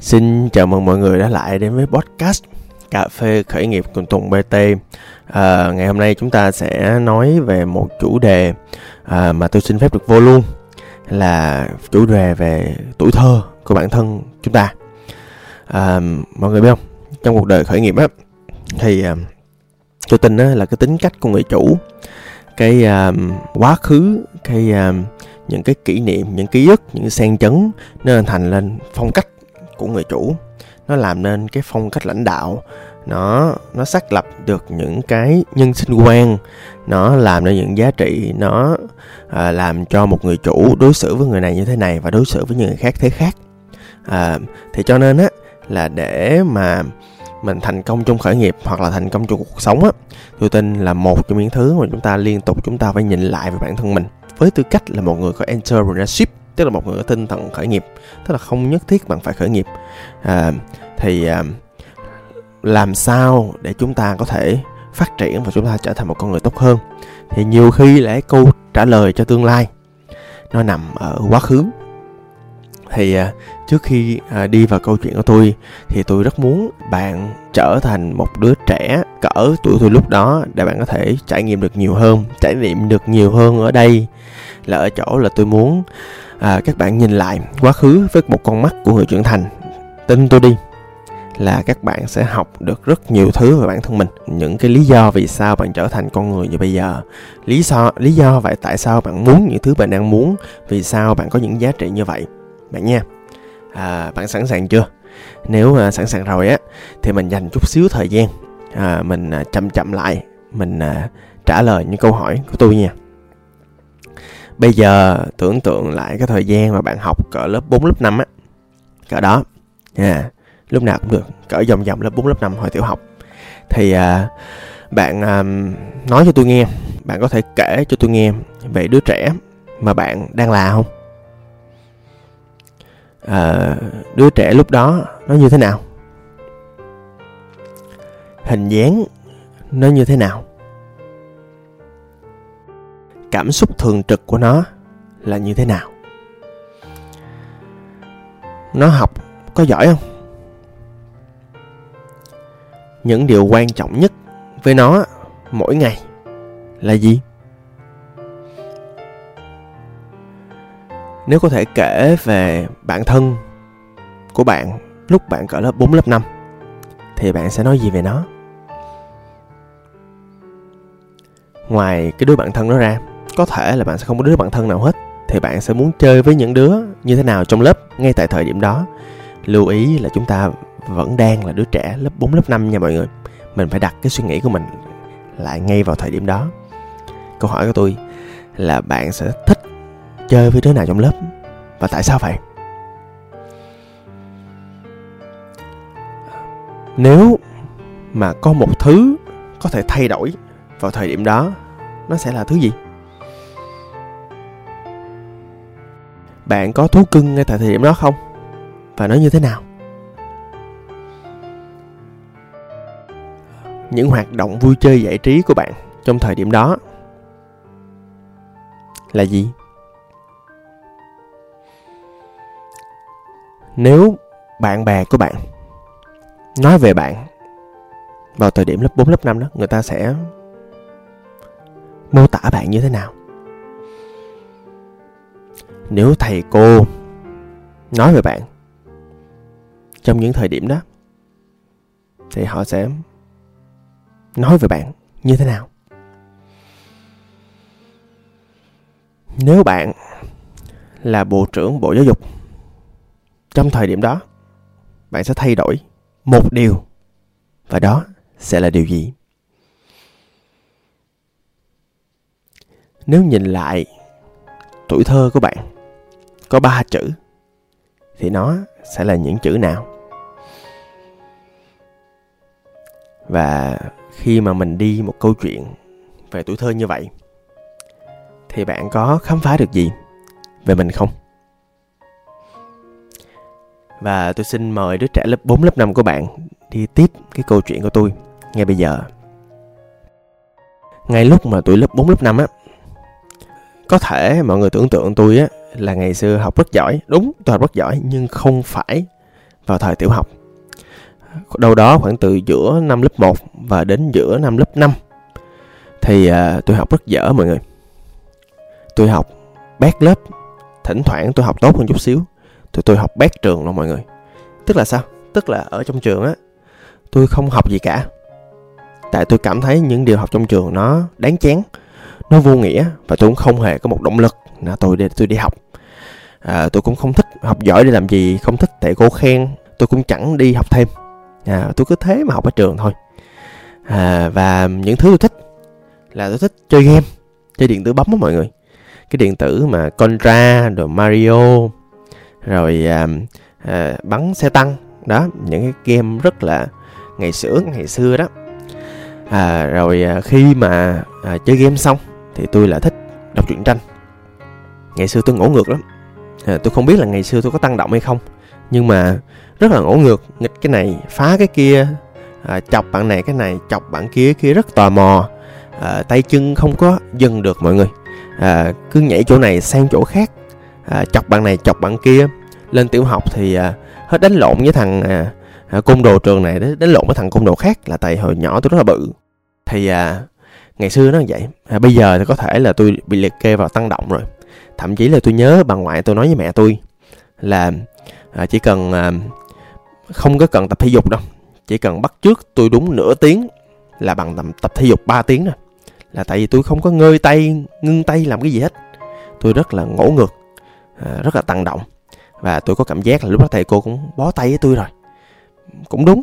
Xin chào mừng mọi người đã lại đến với podcast Cà phê khởi nghiệp cùng Tùng BT à, Ngày hôm nay chúng ta sẽ nói về một chủ đề à, mà tôi xin phép được vô luôn Là chủ đề về tuổi thơ của bản thân chúng ta. À, Mọi người biết không, trong cuộc đời khởi nghiệp á Thì à, tôi tin á, là cái tính cách của người chủ Cái à, quá khứ, cái à, những cái kỷ niệm, những ký ức, những sen chấn Nó thành lên phong cách của người chủ. Nó làm nên cái phong cách lãnh đạo. Nó nó xác lập được những cái nhân sinh quan. Nó làm nên những giá trị. Nó à, làm cho một người chủ đối xử với người này như thế này và đối xử với những người khác thế khác. À, thì cho nên á là để mà mình thành công trong khởi nghiệp hoặc là thành công trong cuộc sống á tôi tin là một trong những thứ mà chúng ta liên tục chúng ta phải nhìn lại về bản thân mình. Với tư cách là một người có entrepreneurship tức là một người có tinh thần khởi nghiệp tức là không nhất thiết bạn phải khởi nghiệp. À, thì à, làm sao để chúng ta có thể phát triển và chúng ta trở thành một con người tốt hơn? Thì nhiều khi là câu trả lời cho tương lai nó nằm ở quá khứ. Thì à, trước khi à, đi vào câu chuyện của tôi thì tôi rất muốn bạn trở thành một đứa trẻ cỡ tuổi tôi lúc đó để bạn có thể trải nghiệm được nhiều hơn trải nghiệm được nhiều hơn ở đây. Là ở chỗ là tôi muốn à, các bạn nhìn lại quá khứ với một con mắt của người trưởng thành. Tin tôi đi là các bạn sẽ học được rất nhiều thứ về bản thân mình. Những cái lý do vì sao bạn trở thành con người như bây giờ. Lý do lý do vậy tại sao bạn muốn những thứ bạn đang muốn vì sao bạn có những giá trị như vậy. Bạn nha. À, bạn sẵn sàng chưa? Nếu à, sẵn sàng rồi á thì mình dành chút xíu thời gian à, mình à, chậm chậm lại mình à, trả lời những câu hỏi của tôi nha bây giờ tưởng tượng lại cái thời gian mà bạn học cỡ lớp 4, lớp 5 á. Cỡ đó. Nha yeah. lúc nào cũng được cỡ vòng vòng lớp 4, lớp 5 hồi tiểu học. Thì à, bạn à, nói cho tôi nghe bạn có thể kể cho tôi nghe về đứa trẻ mà bạn đang là không? À, đứa trẻ lúc đó nó như thế nào? Hình dáng nó như thế nào? Cảm xúc thường trực của nó là như thế nào? Nó học có giỏi không? Những điều quan trọng nhất với nó mỗi ngày là gì? Nếu có thể kể về bản thân của bạn lúc bạn cỡ lớp 4 lớp 5 thì bạn sẽ nói gì về nó? Ngoài cái đứa bạn thân đó ra có thể là bạn sẽ không có đứa bạn thân nào hết, thì bạn sẽ muốn chơi với những đứa như thế nào trong lớp ngay tại thời điểm đó. Lưu ý là chúng ta vẫn đang là đứa trẻ lớp 4 lớp 5 nha mọi người. Mình phải đặt cái suy nghĩ của mình lại ngay vào thời điểm đó. Câu hỏi của tôi là bạn sẽ thích chơi với đứa nào trong lớp và tại sao vậy? Nếu mà có một thứ có thể thay đổi vào thời điểm đó, nó sẽ là thứ gì? Bạn có thú cưng ngay tại thời điểm đó không? Và nó như thế nào? Những hoạt động vui chơi giải trí của bạn trong thời điểm đó là gì? Nếu bạn bè của bạn nói về bạn vào thời điểm lớp 4, lớp 5 đó người ta sẽ mô tả bạn như thế nào? Nếu thầy cô nói về bạn trong những thời điểm đó, thì họ sẽ nói về bạn như thế nào? Nếu bạn là bộ trưởng bộ giáo dục, trong thời điểm đó, bạn sẽ thay đổi một điều, và đó sẽ là điều gì? Nếu nhìn lại tuổi thơ của bạn có ba chữ, thì nó sẽ là những chữ nào và khi mà mình đi một câu chuyện về tuổi thơ như vậy, thì bạn có khám phá được gì về mình không và tôi xin mời đứa trẻ lớp 4 lớp 5 của bạn đi tiếp cái câu chuyện của tôi ngay bây giờ. Ngay lúc mà tuổi lớp 4 lớp 5 á, có thể mọi người tưởng tượng tôi á là ngày xưa học rất giỏi, đúng, tôi học rất giỏi nhưng không phải vào thời tiểu học. Đâu đó khoảng từ giữa năm lớp 1 và đến giữa năm lớp 5 thì uh, tôi học rất dở mọi người. Tôi học bét lớp thỉnh thoảng tôi học tốt hơn chút xíu tụi tôi học bét trường luôn mọi người. Tức là sao? Tức là ở trong trường á tôi không học gì cả. Tại tôi cảm thấy những điều học trong trường nó đáng chán nó vô nghĩa và tôi cũng không hề có một động lực là tôi để tôi đi học. À, tôi cũng không thích học giỏi để làm gì không thích thầy cô khen. Tôi cũng chẳng đi học thêm. À, tôi cứ thế mà học ở trường thôi. À, và những thứ tôi thích là tôi thích chơi game chơi điện tử bấm á mọi người. Cái điện tử mà Contra rồi Mario rồi à, à, bắn xe tăng. Đó những cái game rất là ngày xưa ngày xưa đó. À, rồi à, khi mà à, chơi game xong thì tôi lại thích đọc truyện tranh ngày xưa tôi ngỗ ngược lắm. À, tôi không biết là ngày xưa tôi có tăng động hay không nhưng mà rất là ngỗ ngược. Nghịch cái này phá cái kia à, chọc bạn này cái này chọc bạn kia kia rất tò mò. À, tay chân không có dừng được mọi người. À, cứ nhảy chỗ này sang chỗ khác. À, chọc bạn này chọc bạn kia. Lên tiểu học thì à, hết đánh lộn với thằng à, à, côn đồ trường này đánh lộn với thằng côn đồ khác là tại hồi nhỏ tôi rất là bự. Thì à, ngày xưa nó như vậy. À, bây giờ thì có thể là tôi bị liệt kê vào tăng động rồi thậm chí là tôi nhớ bà ngoại tôi nói với mẹ tôi là à, chỉ cần à, không có cần tập thể dục đâu chỉ cần bắt trước tôi đúng nửa tiếng là bằng tập, tập thể dục 3 tiếng rồi là tại vì tôi không có ngơi tay ngưng tay làm cái gì hết. Tôi rất là ngỗ ngược à, rất là tăng động. Và tôi có cảm giác là lúc đó thầy cô cũng bó tay với tôi rồi. Cũng đúng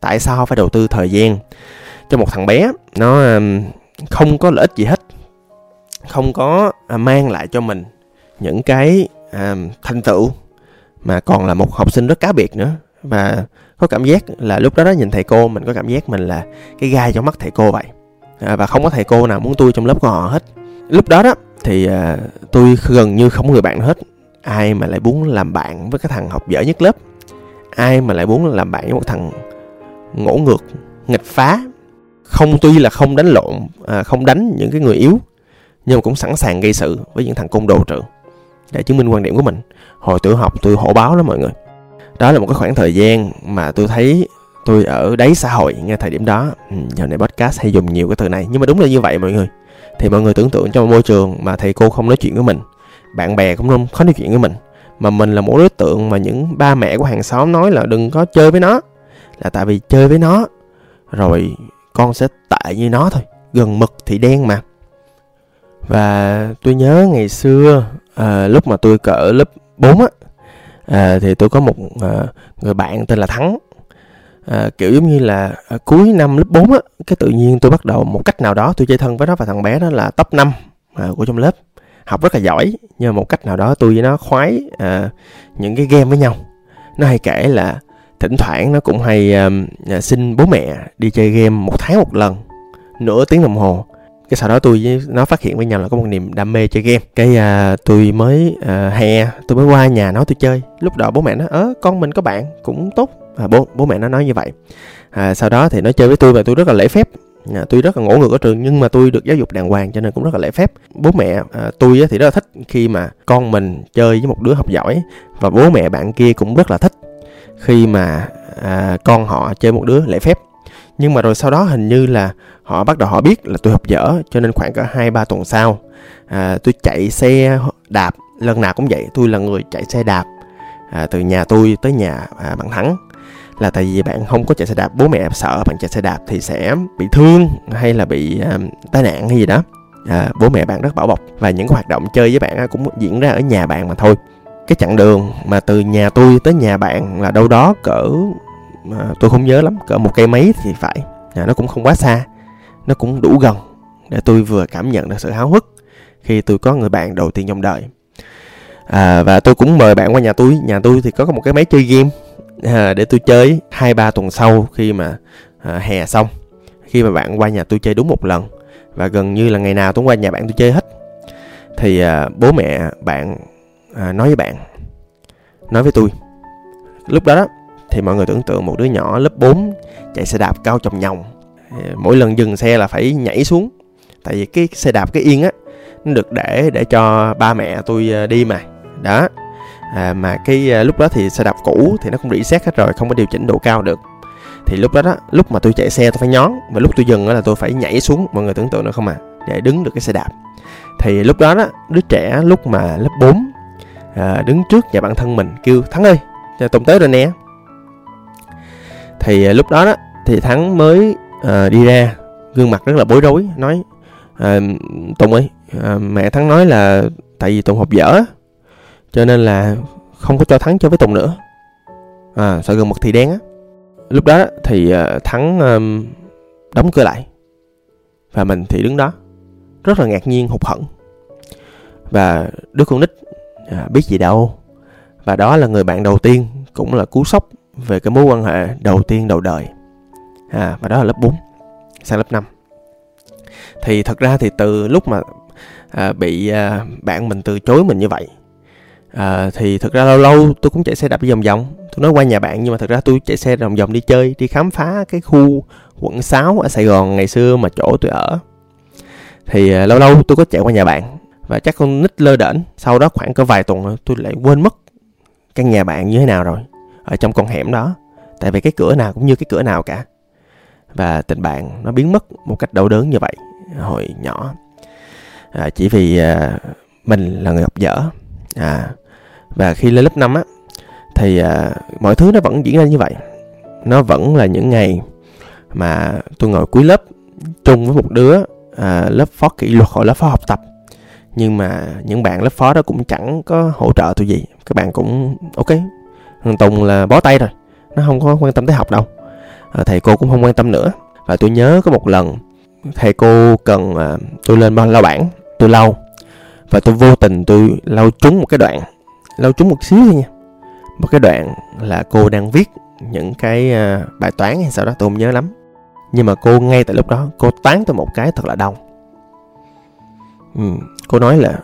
tại sao phải đầu tư thời gian cho một thằng bé nó à, không có lợi ích gì hết không có à, mang lại cho mình những cái à, thành tựu mà còn là một học sinh rất cá biệt nữa. Và có cảm giác là lúc đó đó nhìn thầy cô mình có cảm giác mình là cái gai trong mắt thầy cô vậy. À, và không có thầy cô nào muốn tôi trong lớp của họ hết. Lúc đó đó thì à, tôi gần như không có người bạn hết. Ai mà lại muốn làm bạn với cái thằng học dở nhất lớp? Ai mà lại muốn làm bạn với một thằng ngỗ ngược nghịch phá? Không tuy là không đánh lộn à, không đánh những cái người yếu nhưng mà cũng sẵn sàng gây sự với những thằng côn đồ trường để chứng minh quan điểm của mình. Hồi tiểu học tôi hổ báo lắm mọi người. Đó là một cái khoảng thời gian mà tôi thấy tôi ở đáy xã hội ngay thời điểm đó. Ừ, giờ này podcast hay dùng nhiều cái từ này. Nhưng mà đúng là như vậy mọi người. Thì mọi người tưởng tượng trong một môi trường mà thầy cô không nói chuyện với mình bạn bè cũng không có nói chuyện với mình mà mình là một đối tượng mà những ba mẹ của hàng xóm nói là đừng có chơi với nó là tại vì chơi với nó rồi con sẽ tệ như nó thôi gần mực thì đen mà và tôi nhớ ngày xưa à, lúc mà tôi cỡ lớp 4 á à, thì tôi có một à, người bạn tên là thắng. À, kiểu giống như là à, cuối năm lớp 4 á cái tự nhiên tôi bắt đầu một cách nào đó tôi chơi thân với nó và thằng bé đó là top 5 à, của trong lớp. Học rất là giỏi nhưng mà một cách nào đó tôi với nó khoái à, những cái game với nhau. Nó hay kể là thỉnh thoảng nó cũng hay um, xin bố mẹ đi chơi game một tháng một lần nửa tiếng đồng hồ cái sau đó tôi với nó phát hiện với nhau là có một niềm đam mê chơi game. Cái à, tôi mới à, hè tôi mới qua nhà nó tôi chơi. Lúc đó bố mẹ nó ớ con mình có bạn cũng tốt. À, bố bố mẹ nó nói như vậy. À, sau đó thì nó chơi với tôi và tôi rất là lễ phép. À, tôi rất là ngỗ ngược ở trường nhưng mà tôi được giáo dục đàng hoàng cho nên cũng rất là lễ phép. Bố mẹ à, tôi thì rất là thích khi mà con mình chơi với một đứa học giỏi và bố mẹ bạn kia cũng rất là thích khi mà à, con họ chơi một đứa lễ phép. Nhưng mà rồi sau đó hình như là họ bắt đầu họ biết là tôi học dở cho nên khoảng cả hai ba tuần sau à, tôi chạy xe đạp lần nào cũng vậy tôi là người chạy xe đạp à, từ nhà tôi tới nhà à, bạn thắng. Là tại vì bạn không có chạy xe đạp bố mẹ sợ bạn chạy xe đạp thì sẽ bị thương hay là bị à, tai nạn hay gì đó. À, bố mẹ bạn rất bảo bọc và những cái hoạt động chơi với bạn cũng diễn ra ở nhà bạn mà thôi. Cái chặng đường mà từ nhà tôi tới nhà bạn là đâu đó cỡ à, tôi không nhớ lắm cỡ một cây mấy thì phải. À, nó cũng không quá xa nó cũng đủ gần để tôi vừa cảm nhận được sự háo hức khi tôi có người bạn đầu tiên trong đời. À, và tôi cũng mời bạn qua nhà tôi. Nhà tôi thì có một cái máy chơi game à, để tôi chơi hai ba tuần sau khi mà à, hè xong. Khi mà bạn qua nhà tôi chơi đúng một lần và gần như là ngày nào tôi qua nhà bạn tôi chơi hết. Thì à, bố mẹ bạn à, nói với bạn nói với tôi. Lúc đó, đó thì mọi người tưởng tượng một đứa nhỏ lớp 4 chạy xe đạp cao chồng nhồng mỗi lần dừng xe là phải nhảy xuống. Tại vì cái xe đạp cái yên á nó được để để cho ba mẹ tôi ờ, đi mà. Đó. À, mà cái ờ, lúc đó thì xe đạp cũ thì nó cũng reset hết rồi không có điều chỉnh độ cao được. Thì lúc đó đó lúc mà tôi chạy xe tôi phải nhón và lúc tôi dừng đó là tôi phải nhảy xuống mọi người tưởng tượng được không à để đứng được cái xe đạp. Thì lúc đó đó đứa trẻ lúc mà lớp 4 à, ờ, đứng trước nhà bạn thân mình kêu thắng ơi tùng tới rồi nè. Thì lúc đó đó thì thắng mới à, đi ra gương mặt rất là bối rối nói à, tùng ơi à, mẹ thắng nói là tại vì tùng học dở cho nên là không có cho thắng chơi với tùng nữa. À sợ gần một thì đen á. Lúc đó thì thắng um, đóng cửa lại và mình thì đứng đó rất là ngạc nhiên hụt hẫng. Và đứa con nít à, biết gì đâu và đó là người bạn đầu tiên cũng là cú sốc về cái mối quan hệ đầu tiên đầu đời à, và đó là lớp 4 sang lớp 5 thì thật ra thì từ lúc mà à, bị à, bạn mình từ chối mình như vậy à, thì thật ra lâu lâu tôi cũng chạy xe đạp đi vòng vòng. Tôi nói qua nhà bạn nhưng mà thật ra tôi chạy xe vòng vòng đi chơi đi khám phá cái khu quận 6 ở Sài Gòn ngày xưa mà chỗ tôi ở. Thì à, lâu lâu tôi có chạy qua nhà bạn và chắc con nít lơ đễnh. Sau đó khoảng có vài tuần tôi lại quên mất căn nhà bạn như thế nào rồi ở trong con hẻm đó. Tại vì cái cửa nào cũng như cái cửa nào cả và tình bạn nó biến mất một cách đau đớn như vậy hồi nhỏ. À, chỉ vì à, mình là người học dở. À và khi lên lớp 5 á thì à, mọi thứ nó vẫn diễn ra như vậy. Nó vẫn là những ngày mà tôi ngồi cuối lớp chung với một đứa à, lớp phó kỷ luật hoặc lớp phó học tập. Nhưng mà những bạn lớp phó đó cũng chẳng có hỗ trợ tôi gì. Các bạn cũng ok thằng tùng là bó tay rồi. Nó không có quan tâm tới học đâu. Ờ, thầy cô cũng không quan tâm nữa. Và tôi nhớ có một lần thầy cô cần à, tôi lên băng lau bảng tôi lau. Và tôi vô tình tôi lau trúng một cái đoạn lau trúng một xíu thôi nha. Một cái đoạn là cô đang viết những cái à, bài toán hay sao đó tôi không nhớ lắm. Nhưng mà cô ngay tại lúc đó cô tán tôi một cái thật là đau. Ừ, cô nói là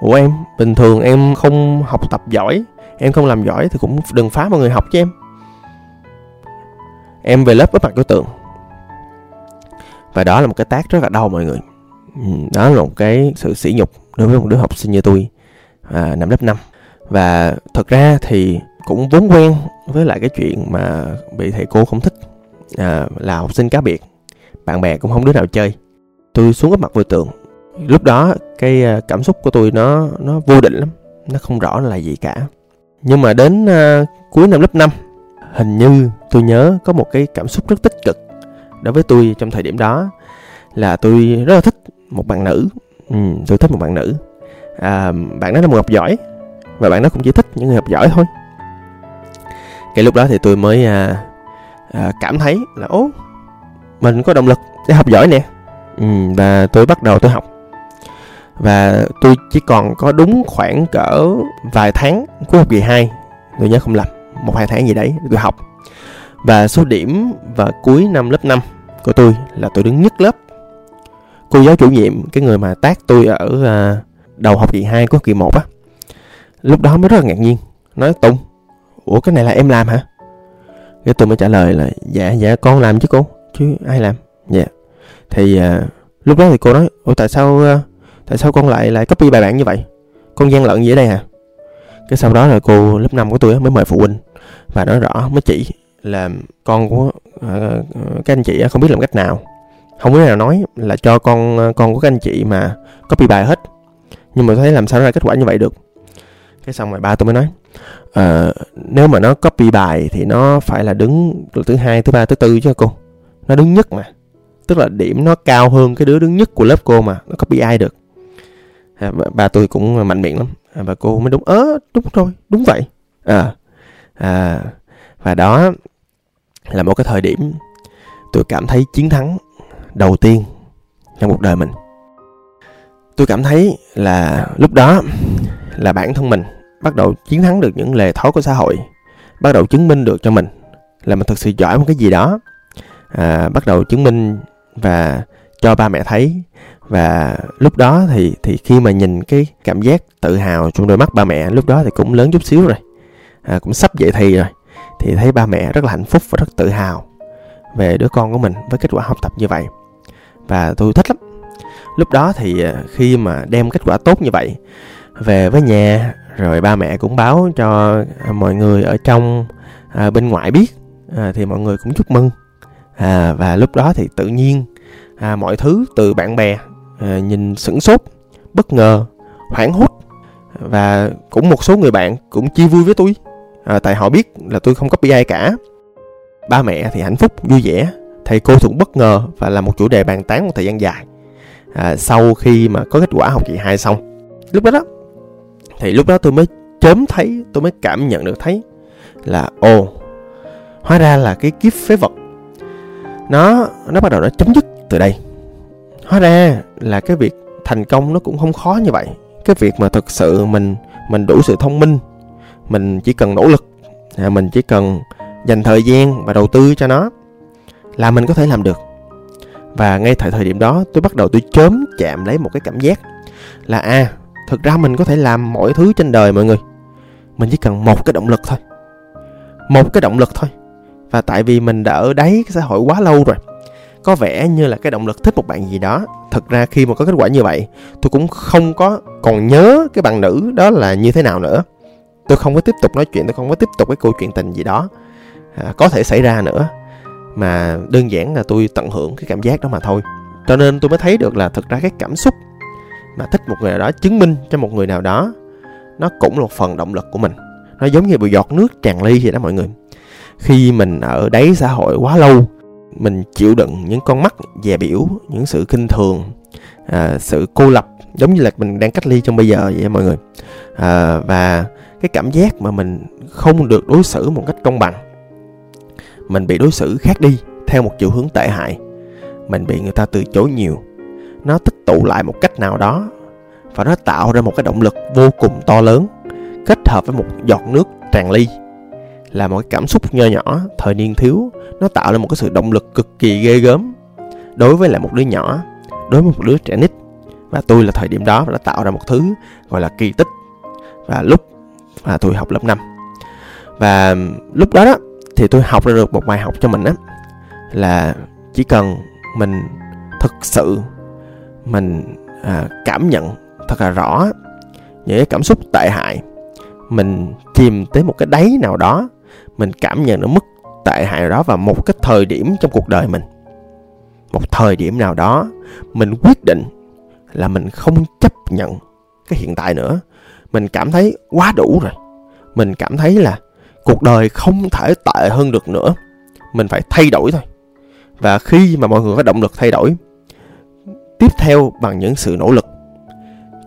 ủa em bình thường em không học tập giỏi em không làm giỏi thì cũng đừng phá mọi người học cho em em về lớp với mặt đối tượng. Và đó là một cái tác rất là đau mọi người. Ừ, đó là một cái sự sỉ nhục đối với một đứa học sinh như tôi à, năm lớp 5 và thật ra thì cũng vốn quen với lại cái chuyện mà bị thầy cô không thích à, là học sinh cá biệt. Bạn bè cũng không đứa nào chơi. Tôi xuống cái mặt vừa tượng. Lúc đó cái à, cảm xúc của tôi nó nó vô định lắm. Nó không rõ là gì cả. Nhưng mà đến à, cuối năm lớp 5 hình như tôi nhớ có một cái cảm xúc rất tích cực đối với tôi trong thời điểm đó là tôi rất là thích một bạn nữ. Ừ, tôi thích một bạn nữ. À, bạn đó là một học giỏi và bạn đó cũng chỉ thích những người học giỏi thôi. Cái lúc đó thì tôi mới à, à, cảm thấy là ố mình có động lực để học giỏi nè. Ừ, và tôi bắt đầu tôi học. Và tôi chỉ còn có đúng khoảng cỡ vài tháng cuối học kỳ 2 tôi nhớ không lầm một hai tháng gì đấy tôi học. Và số điểm và cuối năm lớp 5 của tôi là tôi đứng nhất lớp. Cô giáo chủ nhiệm cái người mà tác tôi ở uh, đầu học kỳ 2 của học kỳ 1 á lúc đó mới rất là ngạc nhiên. Nói tùng ủa cái này là em làm hả? Cái tôi mới trả lời là dạ dạ con làm chứ cô chứ ai làm? Dạ. Thì uh, lúc đó thì cô nói ủa tại sao uh, tại sao con lại lại copy bài bản như vậy? Con gian lận gì ở đây hả? Cái sau đó là cô lớp 5 của tôi mới mời phụ huynh và nói rõ mới chỉ là con của ờ, uh, các anh chị không biết làm cách nào. Không biết nào nói là cho con ờ, con của các anh chị mà copy bài hết. Nhưng mà thấy làm sao ra kết quả như vậy được. Cái xong rồi ba tôi mới nói uh, nếu mà nó copy bài thì nó phải là đứng thứ hai thứ ba thứ tư chứ cô. Nó đứng nhất mà. Tức là điểm nó cao hơn cái đứa đứng nhất của lớp cô mà nó copy ai được. À, ba tôi cũng mạnh miệng lắm. À, và cô mới đúng ớ đúng rồi đúng vậy. À, à và đó là một cái thời điểm tôi cảm thấy chiến thắng đầu tiên trong cuộc đời mình. Tôi cảm thấy là lúc đó là bản thân mình bắt đầu chiến thắng được những lề thói của xã hội bắt đầu chứng minh được cho mình là mình thực sự giỏi một cái gì đó. À, bắt đầu chứng minh và cho ba mẹ thấy. Và lúc đó thì thì khi mà nhìn cái cảm giác tự hào trong đôi mắt ba mẹ lúc đó thì cũng lớn chút xíu rồi à, cũng sắp dậy thì rồi. Thì thấy ba mẹ rất là hạnh phúc và rất tự hào về đứa con của mình với kết quả học tập như vậy. Và tôi thích lắm. Lúc đó thì à, khi mà đem kết quả tốt như vậy về với nhà rồi ba mẹ cũng báo cho mọi người ở trong à, bên ngoài biết à, thì mọi người cũng chúc mừng. À, và lúc đó thì tự nhiên à, mọi thứ từ bạn bè à, nhìn sửng sốt bất ngờ hoảng hốt. Và cũng một số người bạn cũng chia vui với tôi à, tại họ biết là tôi không copy ai cả. Ba mẹ thì hạnh phúc vui vẻ. Thầy cô cũng bất ngờ và là một chủ đề bàn tán một thời gian dài. À, sau khi mà có kết quả học kỳ 2 xong lúc đó đó thì lúc đó tôi mới chớm thấy tôi mới cảm nhận được thấy là ồ hóa ra là cái kiếp phế vật nó nó bắt đầu nó chấm dứt từ đây. Hóa ra là cái việc thành công nó cũng không khó như vậy. Cái việc mà thực sự mình mình đủ sự thông minh mình chỉ cần nỗ lực. À, mình chỉ cần dành thời gian và đầu tư cho nó là mình có thể làm được. Và ngay tại thời điểm đó tôi bắt đầu tôi chớm chạm lấy một cái cảm giác là à thực ra mình có thể làm mọi thứ trên đời mọi người. Mình chỉ cần một cái động lực thôi. Một cái động lực thôi. Và tại vì mình đã ở đáy cái xã hội quá lâu rồi có vẻ như là cái động lực thích một bạn gì đó. Thực ra khi mà có kết quả như vậy tôi cũng không có còn nhớ cái bạn nữ đó là như thế nào nữa tôi không có tiếp tục nói chuyện tôi không có tiếp tục cái câu chuyện tình gì đó. À, có thể xảy ra nữa mà đơn giản là tôi tận hưởng cái cảm giác đó mà thôi. Cho nên tôi mới thấy được là thực ra cái cảm xúc mà thích một người nào đó chứng minh cho một người nào đó nó cũng là một phần động lực của mình. Nó giống như bị giọt nước tràn ly vậy đó mọi người. Khi mình ở đáy xã hội quá lâu mình chịu đựng những con mắt dè biểu những sự kinh thường à, sự cô lập giống như là mình đang cách ly trong bây giờ vậy mọi người. À, và cái cảm giác mà mình không được đối xử một cách công bằng. Mình bị đối xử khác đi, theo một chiều hướng tệ hại. Mình bị người ta từ chối nhiều. Nó tích tụ lại một cách nào đó, và nó tạo ra một cái động lực vô cùng to lớn, kết hợp với một giọt nước tràn ly. Là một cái cảm xúc nho nhỏ, thời niên thiếu, nó tạo ra một cái sự động lực cực kỳ ghê gớm. Đối với lại một đứa nhỏ, đối với một đứa trẻ nít, và tôi là thời điểm đó đã tạo ra một thứ gọi là kỳ tích. Và lúc là tôi học lớp 5 và lúc đó đó thì tôi học ra được một bài học cho mình á là chỉ cần mình thực sự mình à, cảm nhận thật là rõ những cái cảm xúc tệ hại mình chìm tới một cái đáy nào đó mình cảm nhận được mức tệ hại đó và một cái thời điểm trong cuộc đời mình. Một thời điểm nào đó mình quyết định là mình không chấp nhận cái hiện tại nữa mình cảm thấy quá đủ rồi. Mình cảm thấy là cuộc đời không thể tệ hơn được nữa. Mình phải thay đổi thôi. Và khi mà mọi người có động lực thay đổi, tiếp theo bằng những sự nỗ lực,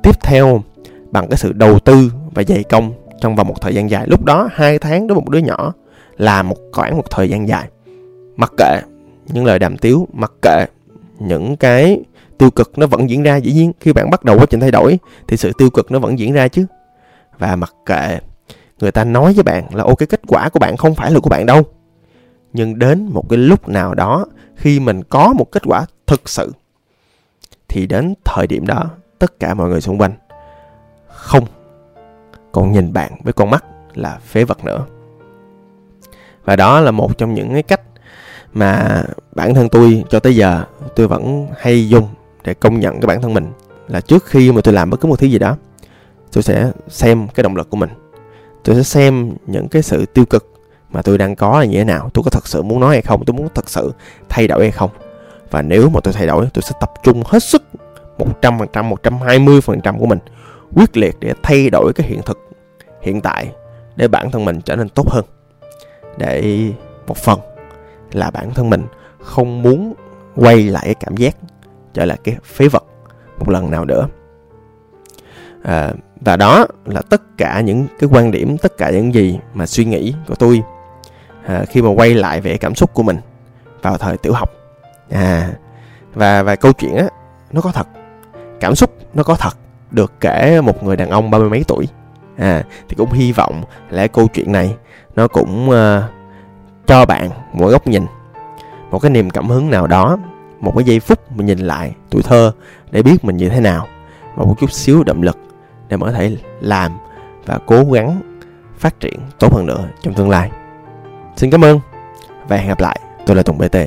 tiếp theo bằng cái sự đầu tư và dày công trong vòng một thời gian dài. Lúc đó, hai tháng đối với một đứa nhỏ là một khoảng một thời gian dài. Mặc kệ những lời đàm tiếu, mặc kệ những cái tiêu cực nó vẫn diễn ra. Dĩ nhiên, khi bạn bắt đầu quá trình thay đổi thì sự tiêu cực nó vẫn diễn ra chứ và mặc kệ, người ta nói với bạn là ok kết quả của bạn không phải là của bạn đâu. Nhưng đến một cái lúc nào đó, khi mình có một kết quả thực sự, thì đến thời điểm đó, tất cả mọi người xung quanh không còn nhìn bạn với con mắt là phế vật nữa. Và đó là một trong những cái cách mà bản thân tôi cho tới giờ, tôi vẫn hay dùng để công nhận cái bản thân mình là trước khi mà tôi làm bất cứ một thứ gì đó tôi sẽ xem cái động lực của mình. Tôi sẽ xem những cái sự tiêu cực mà tôi đang có là như thế nào. Tôi có thật sự muốn nói hay không? Tôi muốn thật sự thay đổi hay không? Và nếu mà tôi thay đổi tôi sẽ tập trung hết sức 100%, 120% của mình quyết liệt để thay đổi cái hiện thực hiện tại để bản thân mình trở nên tốt hơn. Để một phần là bản thân mình không muốn quay lại cái cảm giác trở lại cái phế vật một lần nào nữa à, và đó là tất cả những cái quan điểm tất cả những gì mà suy nghĩ của tôi à, khi mà quay lại về cảm xúc của mình vào thời tiểu học. À và và câu chuyện á nó có thật. Cảm xúc nó có thật được kể một người đàn ông ba mươi mấy tuổi. À thì cũng hy vọng là câu chuyện này nó cũng uh, cho bạn một góc nhìn một cái niềm cảm hứng nào đó một cái giây phút mình nhìn lại tuổi thơ để biết mình như thế nào và một chút xíu động lực để có thể làm và cố gắng phát triển tốt hơn nữa trong tương lai. Xin cảm ơn và hẹn gặp lại. Tôi là tùng bt